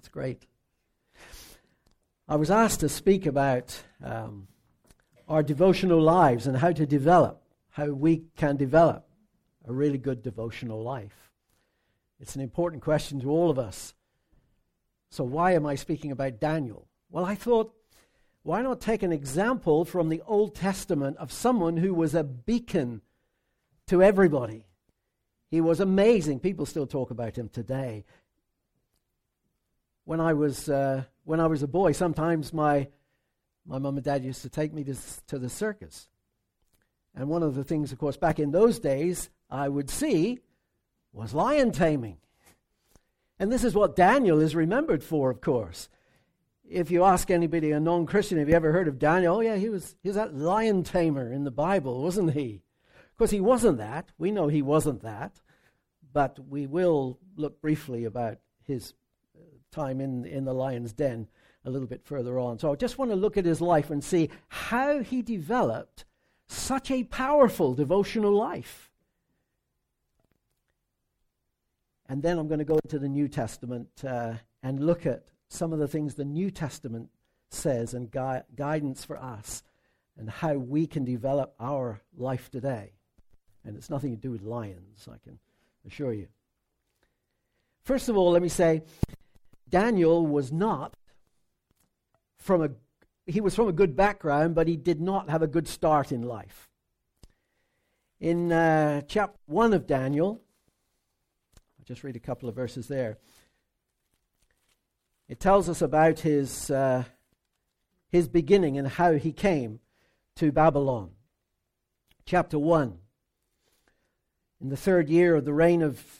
That's great. I was asked to speak about um, our devotional lives and how to develop, how we can develop a really good devotional life. It's an important question to all of us. So, why am I speaking about Daniel? Well, I thought, why not take an example from the Old Testament of someone who was a beacon to everybody? He was amazing. People still talk about him today. When I was, uh, when I was a boy, sometimes my, my mum and dad used to take me to, to the circus. And one of the things, of course, back in those days, I would see was lion taming. And this is what Daniel is remembered for, of course. If you ask anybody, a non Christian, have you ever heard of Daniel? Oh, yeah, he was, he was that lion tamer in the Bible, wasn't he? Of course, he wasn't that. We know he wasn't that. But we will look briefly about his time in, in the lion's den a little bit further on. So I just want to look at his life and see how he developed such a powerful devotional life. And then I'm going to go into the New Testament uh, and look at some of the things the New Testament says and gui- guidance for us and how we can develop our life today. And it's nothing to do with lions, I can assure you. First of all, let me say Daniel was not from a he was from a good background, but he did not have a good start in life. In uh, chapter 1 of Daniel, I'll just read a couple of verses there. It tells us about his, uh, his beginning and how he came to Babylon. Chapter 1. In the third year of the reign of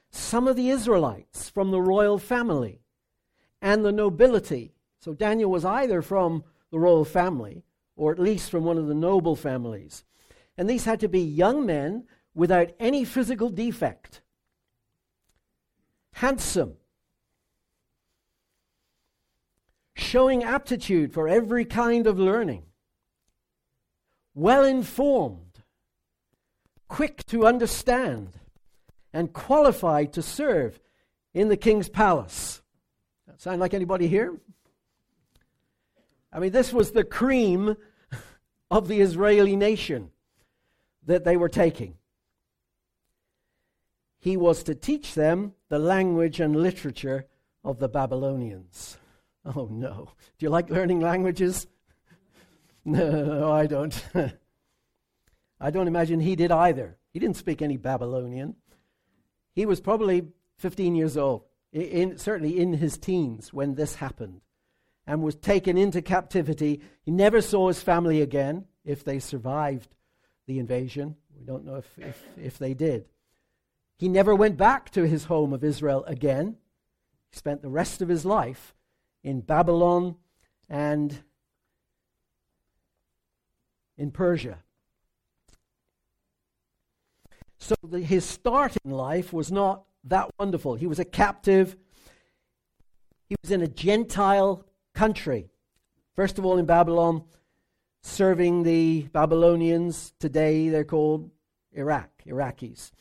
some of the Israelites from the royal family and the nobility. So Daniel was either from the royal family or at least from one of the noble families. And these had to be young men without any physical defect. Handsome, showing aptitude for every kind of learning, well informed, quick to understand, and qualified to serve in the king's palace. That sound like anybody here? I mean, this was the cream of the Israeli nation that they were taking he was to teach them the language and literature of the Babylonians. Oh no. Do you like learning languages? no, I don't. I don't imagine he did either. He didn't speak any Babylonian. He was probably 15 years old, in, certainly in his teens when this happened, and was taken into captivity. He never saw his family again if they survived the invasion. We don't know if, if, if they did. He never went back to his home of Israel again. He spent the rest of his life in Babylon and in Persia. So the, his start in life was not that wonderful. He was a captive. He was in a Gentile country. First of all, in Babylon, serving the Babylonians. Today, they're called Iraq, Iraqis.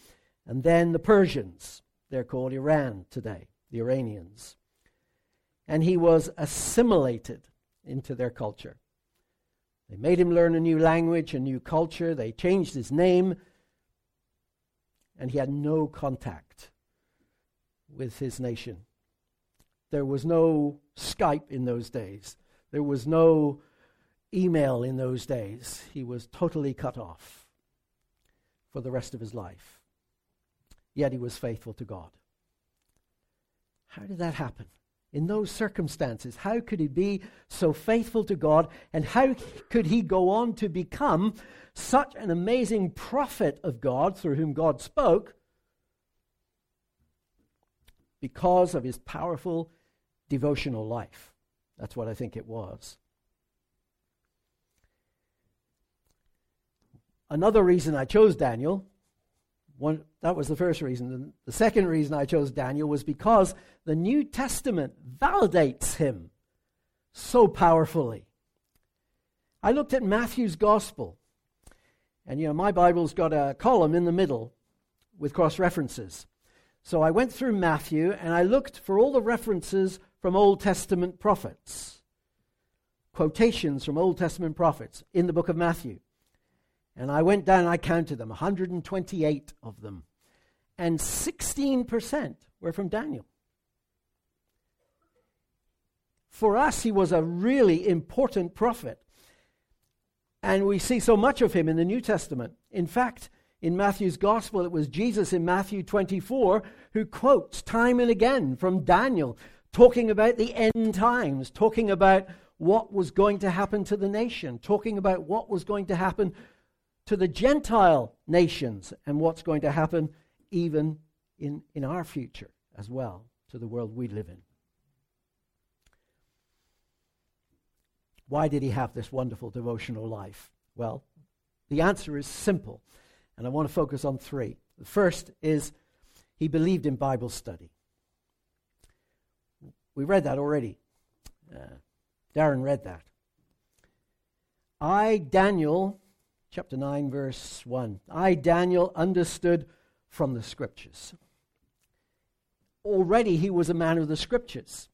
And then the Persians, they're called Iran today, the Iranians. And he was assimilated into their culture. They made him learn a new language, a new culture. They changed his name. And he had no contact with his nation. There was no Skype in those days, there was no email in those days. He was totally cut off for the rest of his life yet he was faithful to God. How did that happen? In those circumstances, how could he be so faithful to God and how could he go on to become such an amazing prophet of God through whom God spoke? Because of his powerful devotional life. That's what I think it was. Another reason I chose Daniel, one, that was the first reason. And The second reason I chose Daniel was because the New Testament validates him so powerfully. I looked at Matthew's gospel, and you know, my Bible's got a column in the middle with cross references. So I went through Matthew and I looked for all the references from Old Testament prophets, quotations from Old Testament prophets in the book of Matthew. And I went down and I counted them 128 of them. And 16% were from Daniel. For us, he was a really important prophet. And we see so much of him in the New Testament. In fact, in Matthew's gospel, it was Jesus in Matthew 24 who quotes time and again from Daniel, talking about the end times, talking about what was going to happen to the nation, talking about what was going to happen to the Gentile nations and what's going to happen even in, in our future as well, to the world we live in. Why did he have this wonderful devotional life? Well, the answer is simple, and I want to focus on three. The first is he believed in Bible study. We read that already. Uh, Darren read that. I, Daniel, chapter 9, verse 1, I, Daniel, understood from the scriptures. Already he was a man of the scriptures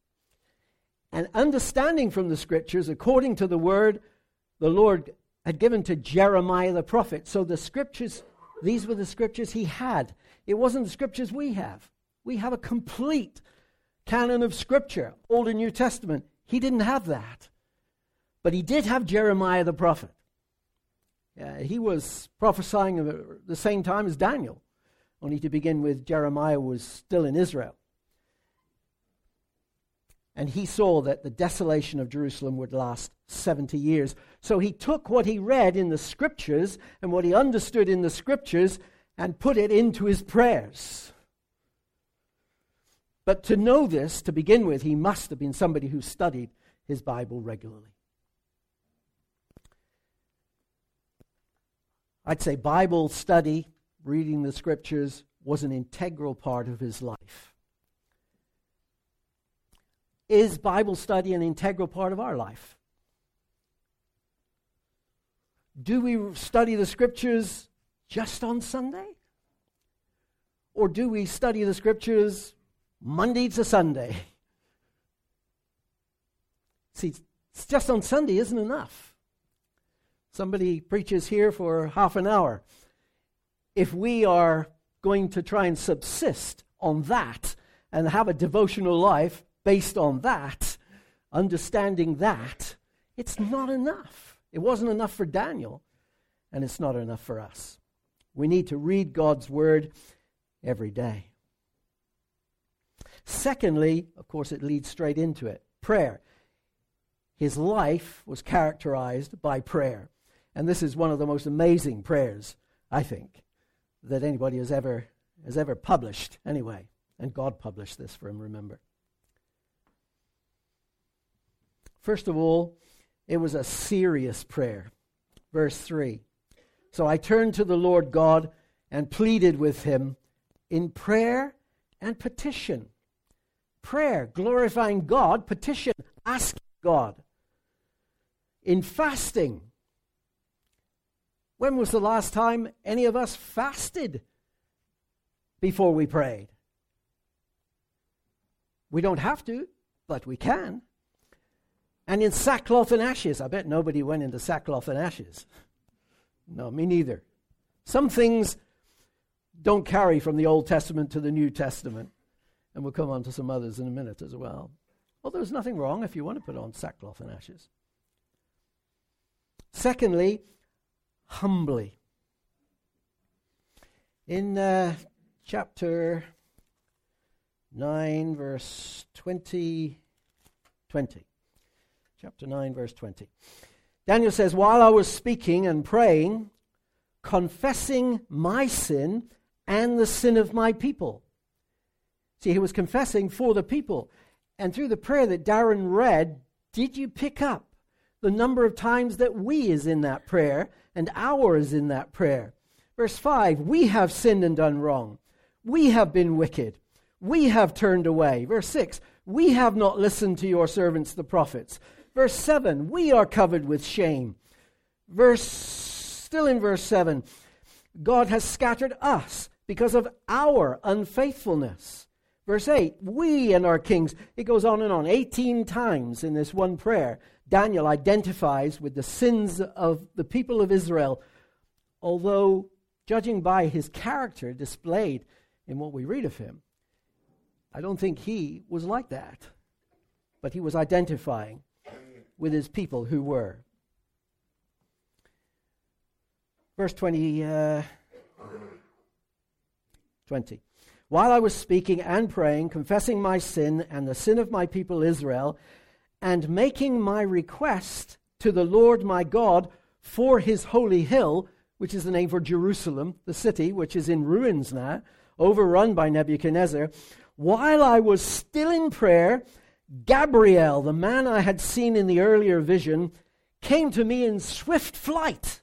and understanding from the scriptures according to the word the Lord had given to Jeremiah the prophet. So the scriptures, these were the scriptures he had. It wasn't the scriptures we have. We have a complete canon of scripture, Old and New Testament. He didn't have that. But he did have Jeremiah the prophet. Uh, he was prophesying at the same time as Daniel, only to begin with, Jeremiah was still in Israel and he saw that the desolation of Jerusalem would last 70 years. So he took what he read in the scriptures and what he understood in the scriptures and put it into his prayers. But to know this, to begin with, he must have been somebody who studied his Bible regularly. I'd say Bible study, reading the scriptures, was an integral part of his life. Is Bible study an integral part of our life? Do we study the scriptures just on Sunday? Or do we study the scriptures Monday to Sunday? See, it's just on Sunday isn't enough. Somebody preaches here for half an hour. If we are going to try and subsist on that and have a devotional life, based on that, understanding that, it's not enough. It wasn't enough for Daniel, and it's not enough for us. We need to read God's word every day. Secondly, of course, it leads straight into it prayer. His life was characterized by prayer. And this is one of the most amazing prayers, I think, that anybody has ever, has ever published, anyway. And God published this for him, remember. First of all, it was a serious prayer. Verse 3. So I turned to the Lord God and pleaded with him in prayer and petition. Prayer, glorifying God, petition, asking God. In fasting. When was the last time any of us fasted before we prayed? We don't have to, but we can and in sackcloth and ashes. I bet nobody went into sackcloth and ashes. No, me neither. Some things don't carry from the Old Testament to the New Testament. And we'll come on to some others in a minute as well. Well, there's nothing wrong if you want to put on sackcloth and ashes. Secondly, humbly. In uh, chapter 9, verse 20, 20 chapter 9, verse 20. Daniel says, While I was speaking and praying, confessing my sin and the sin of my people. See, he was confessing for the people. And through the prayer that Darren read, Did you pick up the number of times that we is in that prayer and our is in that prayer? Verse 5 We have sinned and done wrong. We have been wicked. We have turned away. Verse 6 We have not listened to your servants, the prophets. Verse 7 We are covered with shame. Verse, still in verse 7 God has scattered us because of our unfaithfulness. Verse 8, we and our kings. It goes on and on. 18 times in this one prayer, Daniel identifies with the sins of the people of Israel, although, judging by his character displayed in what we read of him, I don't think he was like that. But he was identifying with his people who were. Verse 20. Uh, 20. While I was speaking and praying, confessing my sin and the sin of my people Israel, and making my request to the Lord my God for his holy hill, which is the name for Jerusalem, the city, which is in ruins now, overrun by Nebuchadnezzar, while I was still in prayer, Gabriel, the man I had seen in the earlier vision, came to me in swift flight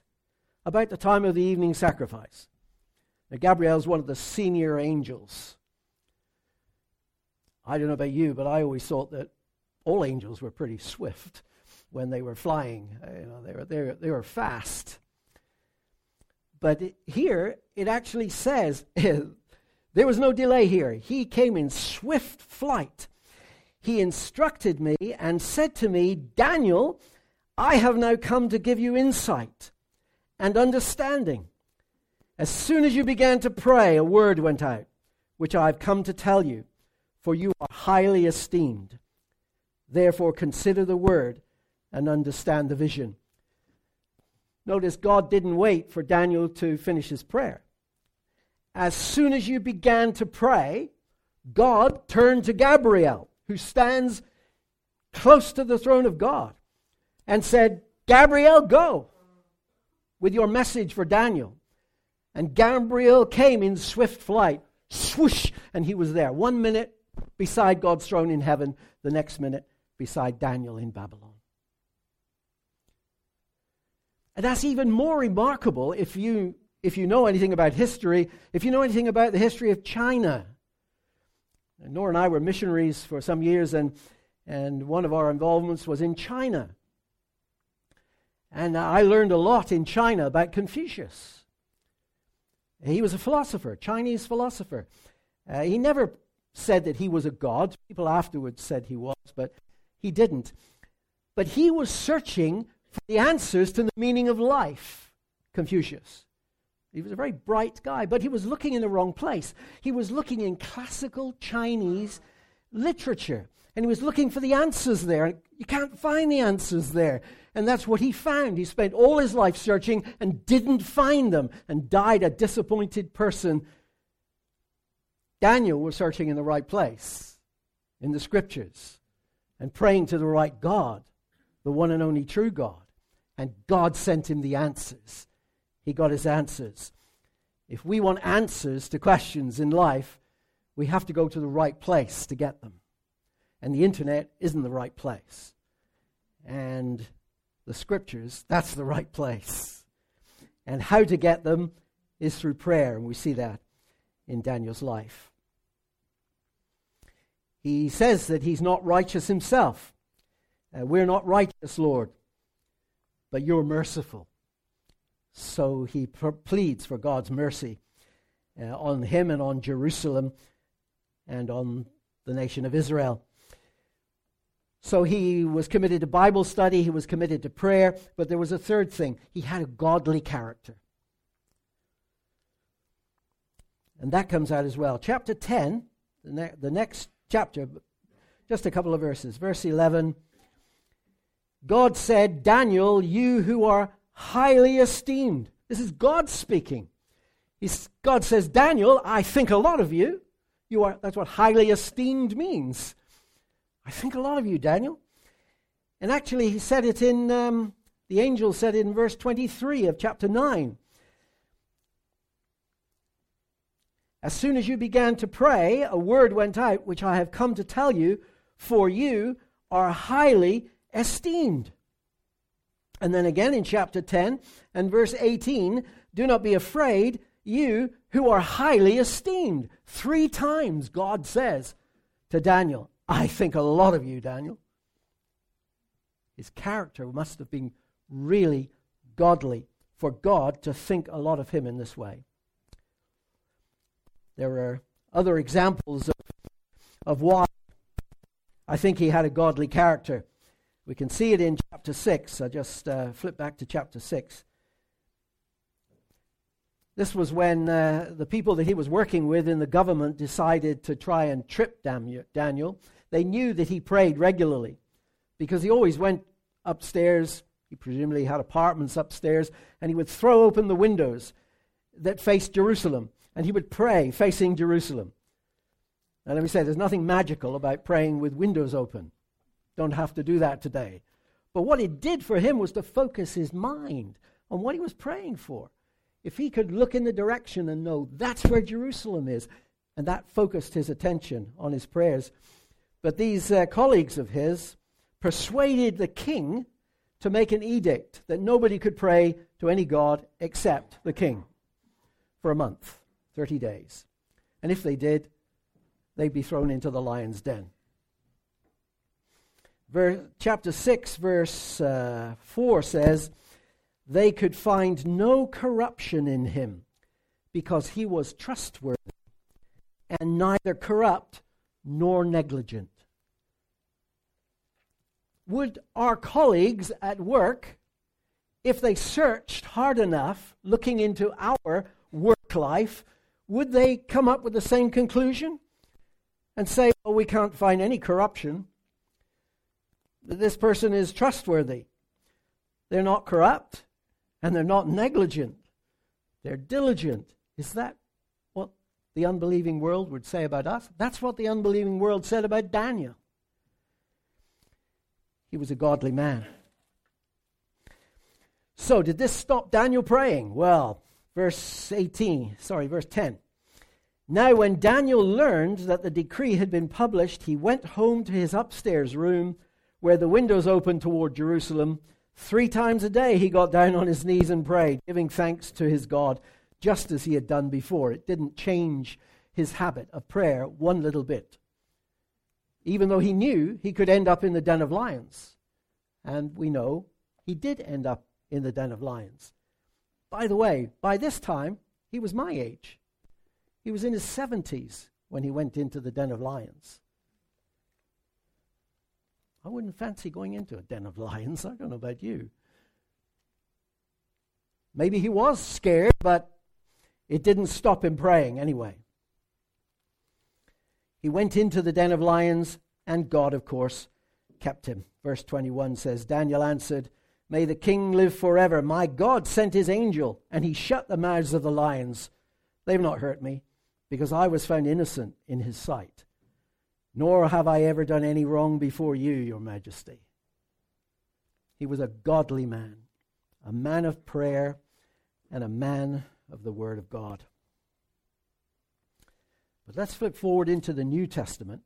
about the time of the evening sacrifice. Now, Gabriel is one of the senior angels. I don't know about you, but I always thought that all angels were pretty swift when they were flying. Uh, you know, they were, they were, they were fast. But it, here, it actually says there was no delay here. He came in swift flight. He instructed me and said to me, Daniel, I have now come to give you insight and understanding. As soon as you began to pray, a word went out, which I have come to tell you, for you are highly esteemed. Therefore, consider the word and understand the vision. Notice God didn't wait for Daniel to finish his prayer. As soon as you began to pray, God turned to Gabriel, who stands close to the throne of God, and said, Gabriel, go with your message for Daniel. And Gabriel came in swift flight, swoosh, and he was there. One minute beside God's throne in heaven, the next minute beside Daniel in Babylon. And that's even more remarkable if you, if you know anything about history, if you know anything about the history of China. Nora and I were missionaries for some years, and, and one of our involvements was in China. And I learned a lot in China about Confucius. He was a philosopher, Chinese philosopher. Uh, he never said that he was a god. People afterwards said he was, but he didn't. But he was searching for the answers to the meaning of life, Confucius. He was a very bright guy, but he was looking in the wrong place. He was looking in classical Chinese literature, and he was looking for the answers there. You can't find the answers there. And that's what he found. He spent all his life searching and didn't find them and died a disappointed person. Daniel was searching in the right place in the scriptures and praying to the right God, the one and only true God. And God sent him the answers. He got his answers. If we want answers to questions in life, we have to go to the right place to get them. And the internet isn't the right place. And the scriptures, that's the right place. And how to get them is through prayer, and we see that in Daniel's life. He says that he's not righteous himself. Uh, we're not righteous, Lord, but you're merciful. So he pr- pleads for God's mercy uh, on him and on Jerusalem and on the nation of Israel. So he was committed to Bible study, he was committed to prayer, but there was a third thing. He had a godly character. And that comes out as well. Chapter 10, the, ne- the next chapter, just a couple of verses. Verse 11 God said, Daniel, you who are highly esteemed. This is God speaking. He's, God says, Daniel, I think a lot of you. You are, that's what highly esteemed means. I think a lot of you, Daniel. And actually, he said it in, um, the angel said it in verse 23 of chapter 9. As soon as you began to pray, a word went out which I have come to tell you, for you are highly esteemed. And then again in chapter 10 and verse 18 do not be afraid, you who are highly esteemed. Three times God says to Daniel, I think a lot of you, Daniel. His character must have been really godly for God to think a lot of him in this way. There are other examples of, of why I think he had a godly character. We can see it in chapter 6. I just uh, flip back to chapter 6. This was when uh, the people that he was working with in the government decided to try and trip Daniel. They knew that he prayed regularly because he always went upstairs. He presumably had apartments upstairs, and he would throw open the windows that faced Jerusalem, and he would pray facing Jerusalem. And let me say, there's nothing magical about praying with windows open. Don't have to do that today. But what it did for him was to focus his mind on what he was praying for. If he could look in the direction and know that's where Jerusalem is, and that focused his attention on his prayers. But these uh, colleagues of his persuaded the king to make an edict that nobody could pray to any god except the king for a month, 30 days. And if they did, they'd be thrown into the lion's den. Ver- chapter 6, verse uh, 4 says, They could find no corruption in him because he was trustworthy and neither corrupt nor negligent. Would our colleagues at work, if they searched hard enough looking into our work life, would they come up with the same conclusion? and say, oh, we can't find any corruption. This person is trustworthy. They're not corrupt and they're not negligent. They're diligent. Is that what the unbelieving world would say about us? That's what the unbelieving world said about Daniel. He was a godly man. So, did this stop Daniel praying? Well, verse 18, sorry, verse 10. Now, when Daniel learned that the decree had been published, he went home to his upstairs room where the windows opened toward Jerusalem. Three times a day he got down on his knees and prayed, giving thanks to his God, just as he had done before. It didn't change his habit of prayer one little bit. Even though he knew he could end up in the den of lions. And we know he did end up in the den of lions. By the way, by this time, he was my age. He was in his 70s when he went into the den of lions. I wouldn't fancy going into a den of lions. I don't know about you. Maybe he was scared, but it didn't stop him praying anyway. He went into the den of lions, and God, of course, kept him. Verse 21 says Daniel answered, May the king live forever. My God sent his angel, and he shut the mouths of the lions. They've not hurt me because I was found innocent in his sight. Nor have I ever done any wrong before you, your majesty. He was a godly man, a man of prayer, and a man of the word of God. But let's flip forward into the New Testament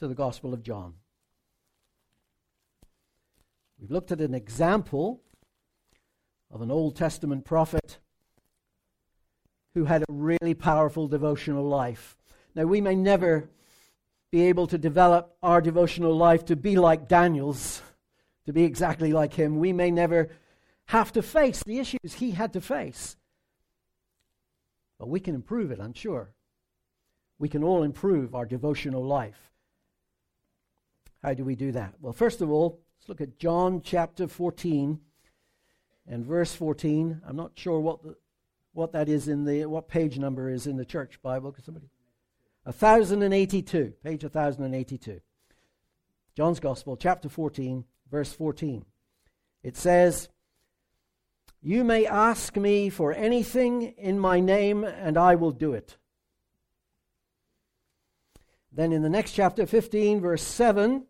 to the Gospel of John. We've looked at an example of an Old Testament prophet who had a really powerful devotional life. Now, we may never be able to develop our devotional life to be like Daniel's, to be exactly like him. We may never have to face the issues he had to face. But we can improve it, I'm sure. We can all improve our devotional life. How do we do that? Well, first of all, let's look at John chapter 14 and verse 14. I'm not sure what the what that is in the what page number is in the church Bible? Could somebody? 1082, page 1082. John's Gospel, chapter 14, verse 14. It says, You may ask me for anything in my name, and I will do it. Then in the next chapter, 15, verse 7,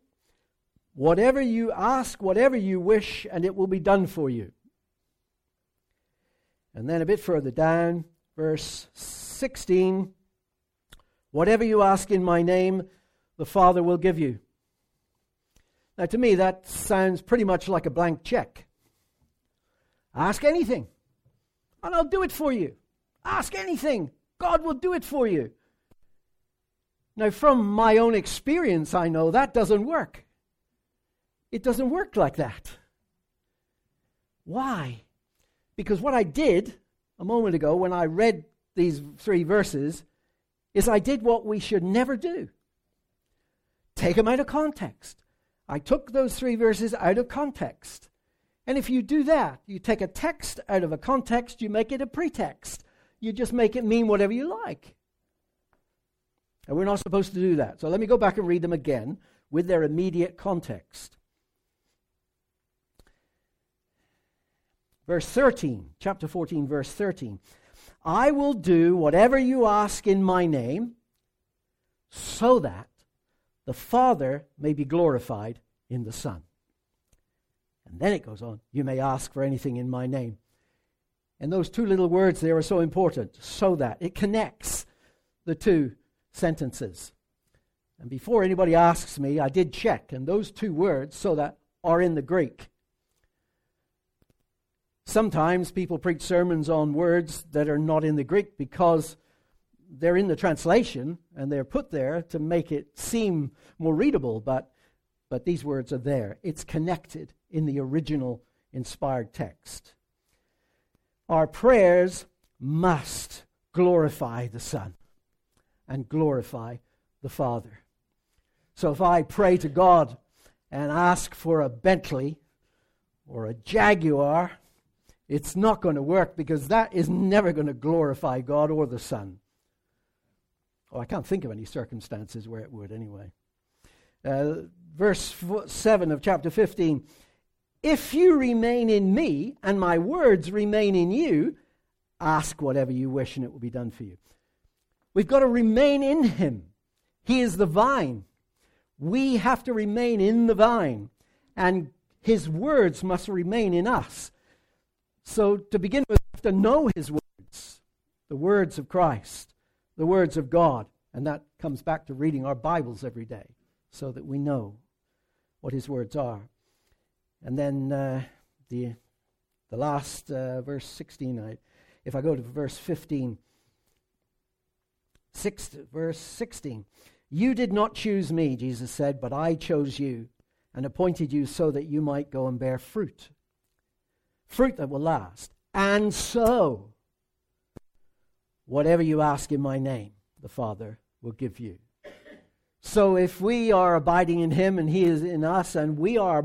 Whatever you ask, whatever you wish, and it will be done for you. And then a bit further down, verse 16 Whatever you ask in my name, the Father will give you. Now, to me, that sounds pretty much like a blank check. Ask anything, and I'll do it for you. Ask anything, God will do it for you. Now, from my own experience, I know that doesn't work. It doesn't work like that. Why? Because what I did a moment ago when I read these three verses is I did what we should never do take them out of context. I took those three verses out of context. And if you do that, you take a text out of a context, you make it a pretext. You just make it mean whatever you like. And we're not supposed to do that. So let me go back and read them again with their immediate context. Verse 13, chapter 14, verse 13. I will do whatever you ask in my name, so that the Father may be glorified in the Son. And then it goes on, you may ask for anything in my name. And those two little words there are so important, so that. It connects the two sentences. And before anybody asks me, I did check, and those two words, so that, are in the Greek. Sometimes people preach sermons on words that are not in the Greek because they're in the translation and they're put there to make it seem more readable, but, but these words are there. It's connected in the original inspired text. Our prayers must glorify the Son and glorify the Father. So if I pray to God and ask for a Bentley or a Jaguar, it's not going to work because that is never going to glorify God or the Son. Oh, I can't think of any circumstances where it would anyway. Uh, verse 7 of chapter 15 If you remain in me and my words remain in you, ask whatever you wish and it will be done for you. We've got to remain in him. He is the vine. We have to remain in the vine, and his words must remain in us. So, to begin with, we have to know his words, the words of Christ, the words of God. And that comes back to reading our Bibles every day so that we know what his words are. And then uh, the, the last uh, verse 16, I, if I go to verse 15, six, verse 16. You did not choose me, Jesus said, but I chose you and appointed you so that you might go and bear fruit. Fruit that will last. And so, whatever you ask in my name, the Father will give you. So, if we are abiding in Him and He is in us, and we are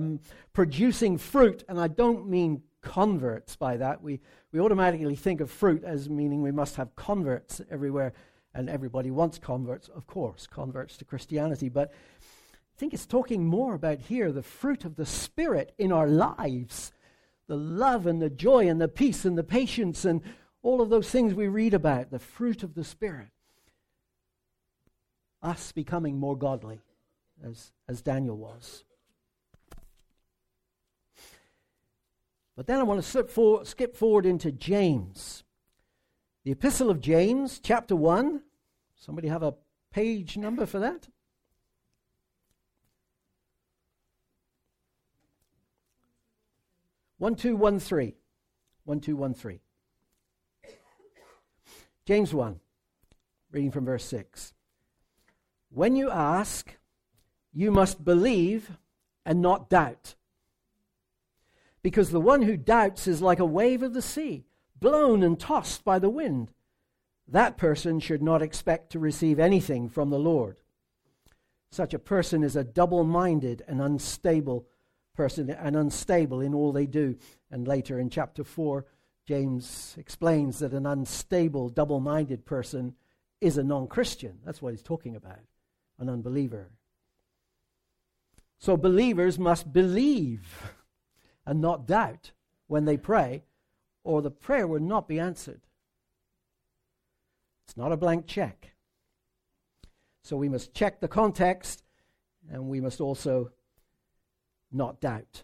producing fruit, and I don't mean converts by that, we, we automatically think of fruit as meaning we must have converts everywhere and everybody wants converts, of course, converts to Christianity. But I think it's talking more about here the fruit of the Spirit in our lives the love and the joy and the peace and the patience and all of those things we read about, the fruit of the Spirit. Us becoming more godly, as, as Daniel was. But then I want to for, skip forward into James. The Epistle of James, chapter 1, Somebody have a page number for that? One two one three. One two one three. James 1, reading from verse 6. When you ask, you must believe and not doubt. Because the one who doubts is like a wave of the sea, blown and tossed by the wind that person should not expect to receive anything from the Lord. Such a person is a double minded and unstable person, and unstable in all they do. And later in chapter 4, James explains that an unstable, double minded person is a non Christian. That's what he's talking about, an unbeliever. So believers must believe and not doubt when they pray, or the prayer will not be answered. It's not a blank check. So we must check the context and we must also not doubt.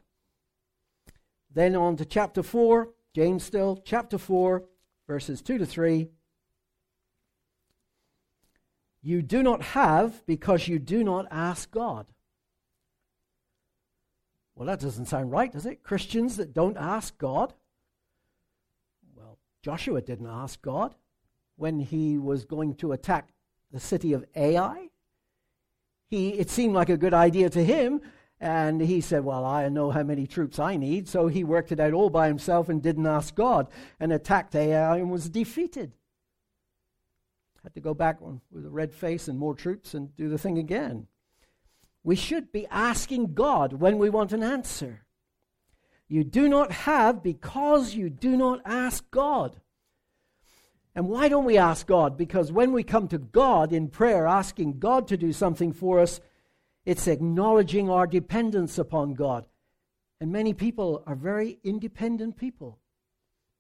Then on to chapter 4, James still, chapter 4, verses 2 to 3. You do not have because you do not ask God. Well, that doesn't sound right, does it? Christians that don't ask God? Well, Joshua didn't ask God when he was going to attack the city of Ai. He, it seemed like a good idea to him, and he said, Well, I know how many troops I need. So he worked it out all by himself and didn't ask God and attacked Ai and was defeated. Had to go back with a red face and more troops and do the thing again. We should be asking God when we want an answer. You do not have because you do not ask God. And why don't we ask God? Because when we come to God in prayer, asking God to do something for us, it's acknowledging our dependence upon God. And many people are very independent people.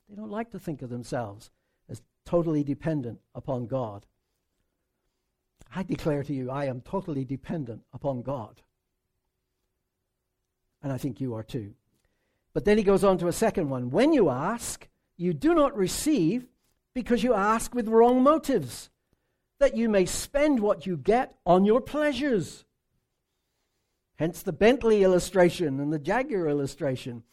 They don't like to think of themselves as totally dependent upon God. I declare to you, I am totally dependent upon God. And I think you are too. But then he goes on to a second one. When you ask, you do not receive because you ask with wrong motives, that you may spend what you get on your pleasures. Hence the Bentley illustration and the Jaguar illustration.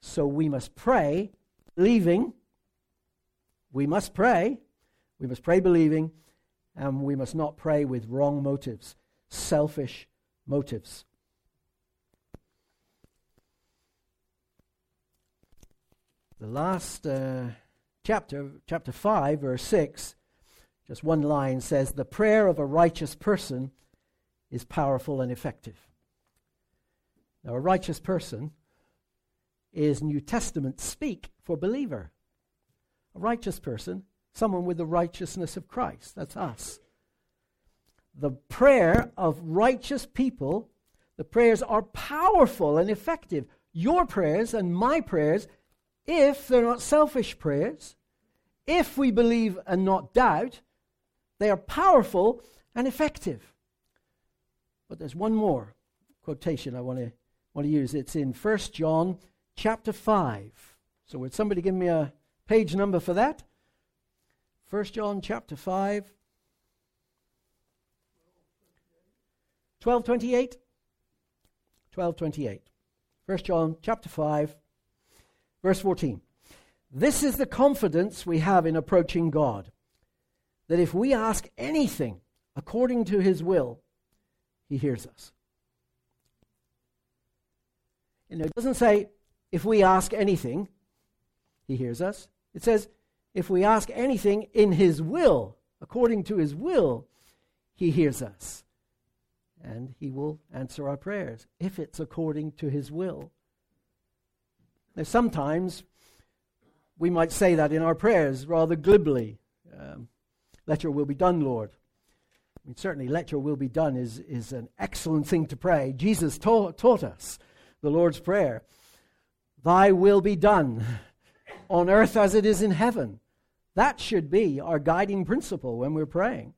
So we must pray, believing. We must pray. We must pray believing. And we must not pray with wrong motives, selfish motives. The last uh, chapter, chapter 5, verse 6, just one line says, The prayer of a righteous person is powerful and effective. Now, a righteous person is New Testament speak for believer. A righteous person, someone with the righteousness of Christ. That's us. The prayer of righteous people, the prayers are powerful and effective. Your prayers and my prayers, if they're not selfish prayers, if we believe and not doubt, they are powerful and effective. But there's one more quotation I want to want to use. It's in 1 John chapter 5. So would somebody give me a page number for that? 1 John chapter 5 1228 1228 1 John chapter 5 verse 14 This is the confidence we have in approaching God that if we ask anything according to his will, he hears us. And it doesn't say if we ask anything, he hears us. It says if we ask anything in his will, according to his will, he hears us. And he will answer our prayers if it's according to his will. Now, sometimes we might say that in our prayers rather glibly. Um, let your will be done, Lord. I mean, certainly, let your will be done is, is an excellent thing to pray. Jesus taught, taught us the Lord's Prayer Thy will be done on earth as it is in heaven. That should be our guiding principle when we're praying.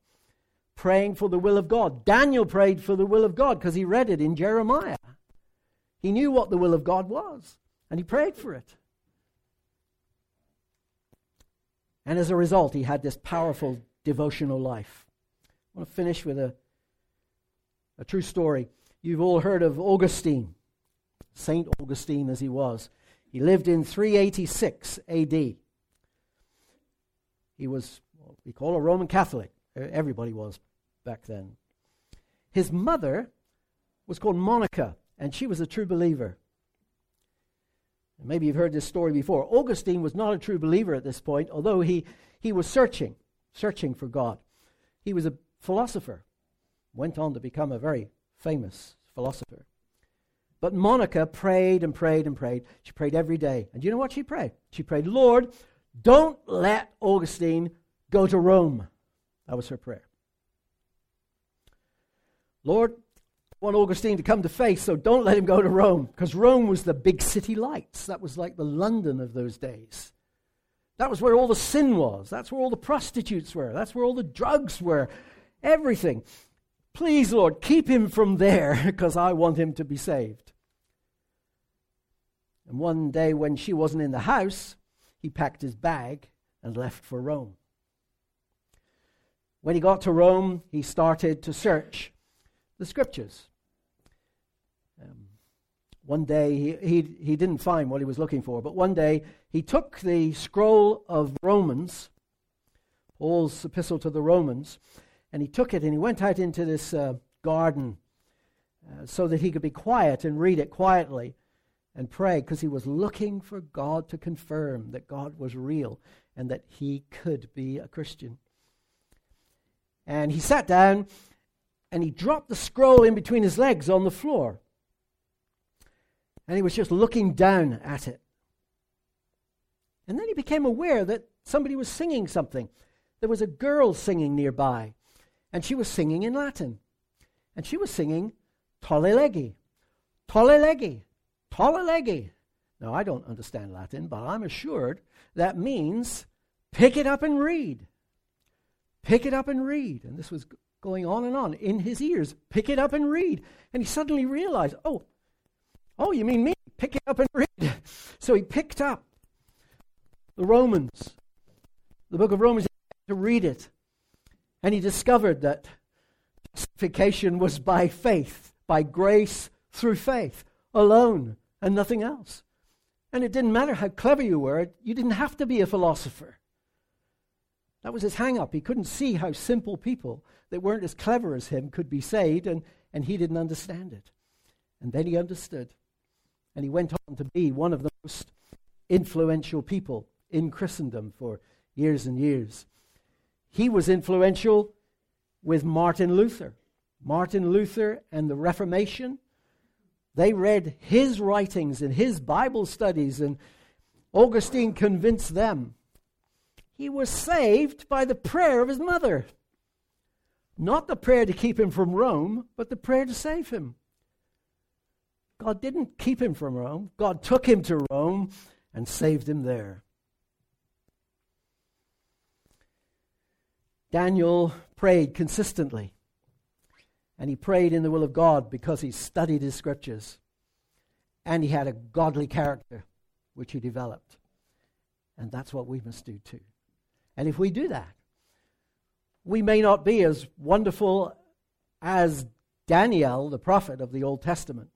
Praying for the will of God. Daniel prayed for the will of God because he read it in Jeremiah. He knew what the will of God was, and he prayed for it. And as a result, he had this powerful devotional life. I want to finish with a, a true story. You've all heard of Augustine, Saint Augustine as he was. He lived in 386 AD. He was what we call a Roman Catholic. Everybody was back then. His mother was called Monica, and she was a true believer. Maybe you've heard this story before. Augustine was not a true believer at this point, although he, he was searching searching for God. He was a philosopher, went on to become a very famous philosopher. But Monica prayed and prayed and prayed. She prayed every day. And you know what she prayed? She prayed, Lord, don't let Augustine go to Rome. That was her prayer. Lord, I want Augustine to come to faith, so don't let him go to Rome, because Rome was the big city lights. That was like the London of those days. That was where all the sin was. That's where all the prostitutes were. That's where all the drugs were. Everything. Please, Lord, keep him from there because I want him to be saved. And one day when she wasn't in the house, he packed his bag and left for Rome. When he got to Rome, he started to search the scriptures. One day he, he, he didn't find what he was looking for, but one day he took the scroll of Romans, Paul's epistle to the Romans, and he took it and he went out into this uh, garden uh, so that he could be quiet and read it quietly and pray because he was looking for God to confirm that God was real and that he could be a Christian. And he sat down and he dropped the scroll in between his legs on the floor. And he was just looking down at it. And then he became aware that somebody was singing something. There was a girl singing nearby, and she was singing in Latin. And she was singing Tolle lege, Tolle lege, Tolle lege. Now, I don't understand Latin, but I'm assured that means pick it up and read. Pick it up and read. And this was going on and on in his ears. Pick it up and read. And he suddenly realized, oh, oh, you mean me? Pick it up and read. So he picked up the Romans, the book of Romans, to read it. And he discovered that justification was by faith, by grace through faith alone and nothing else. And it didn't matter how clever you were, you didn't have to be a philosopher. That was his hang up. He couldn't see how simple people that weren't as clever as him could be saved, and, and he didn't understand it. And then he understood. And he went on to be one of the most influential people in Christendom for years and years. He was influential with Martin Luther. Martin Luther and the Reformation, they read his writings and his Bible studies, and Augustine convinced them he was saved by the prayer of his mother. Not the prayer to keep him from Rome, but the prayer to save him. God didn't keep him from Rome, God took him to Rome and saved him there. Daniel prayed consistently. And he prayed in the will of God because he studied his scriptures. And he had a godly character, which he developed. And that's what we must do too. And if we do that, we may not be as wonderful as Daniel, the prophet of the Old Testament,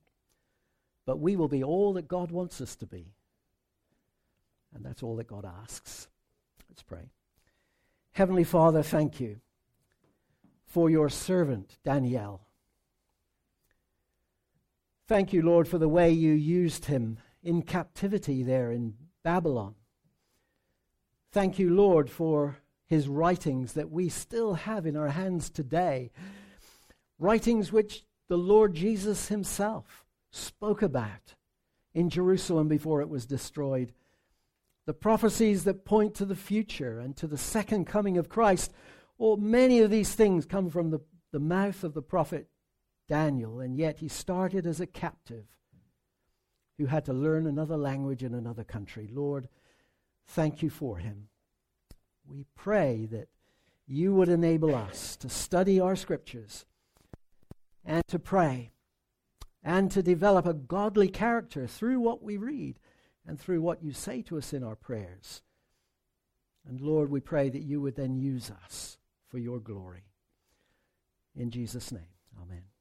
but we will be all that God wants us to be. And that's all that God asks. Let's pray. Heavenly Father, thank you for your servant, Daniel. Thank you, Lord, for the way you used him in captivity there in Babylon. Thank you, Lord, for his writings that we still have in our hands today. Writings which the Lord Jesus himself spoke about in Jerusalem before it was destroyed. The prophecies that point to the future and to the second coming of Christ. Or many of these things come from the, the mouth of the prophet Daniel, and yet he started as a captive who had to learn another language in another country. Lord, Thank you for him. We pray that you would enable us to study our scriptures and to pray and to develop a godly character through what we read and through what you say to us in our prayers. And Lord, we pray that you would then use us for your glory. In Jesus' name, amen.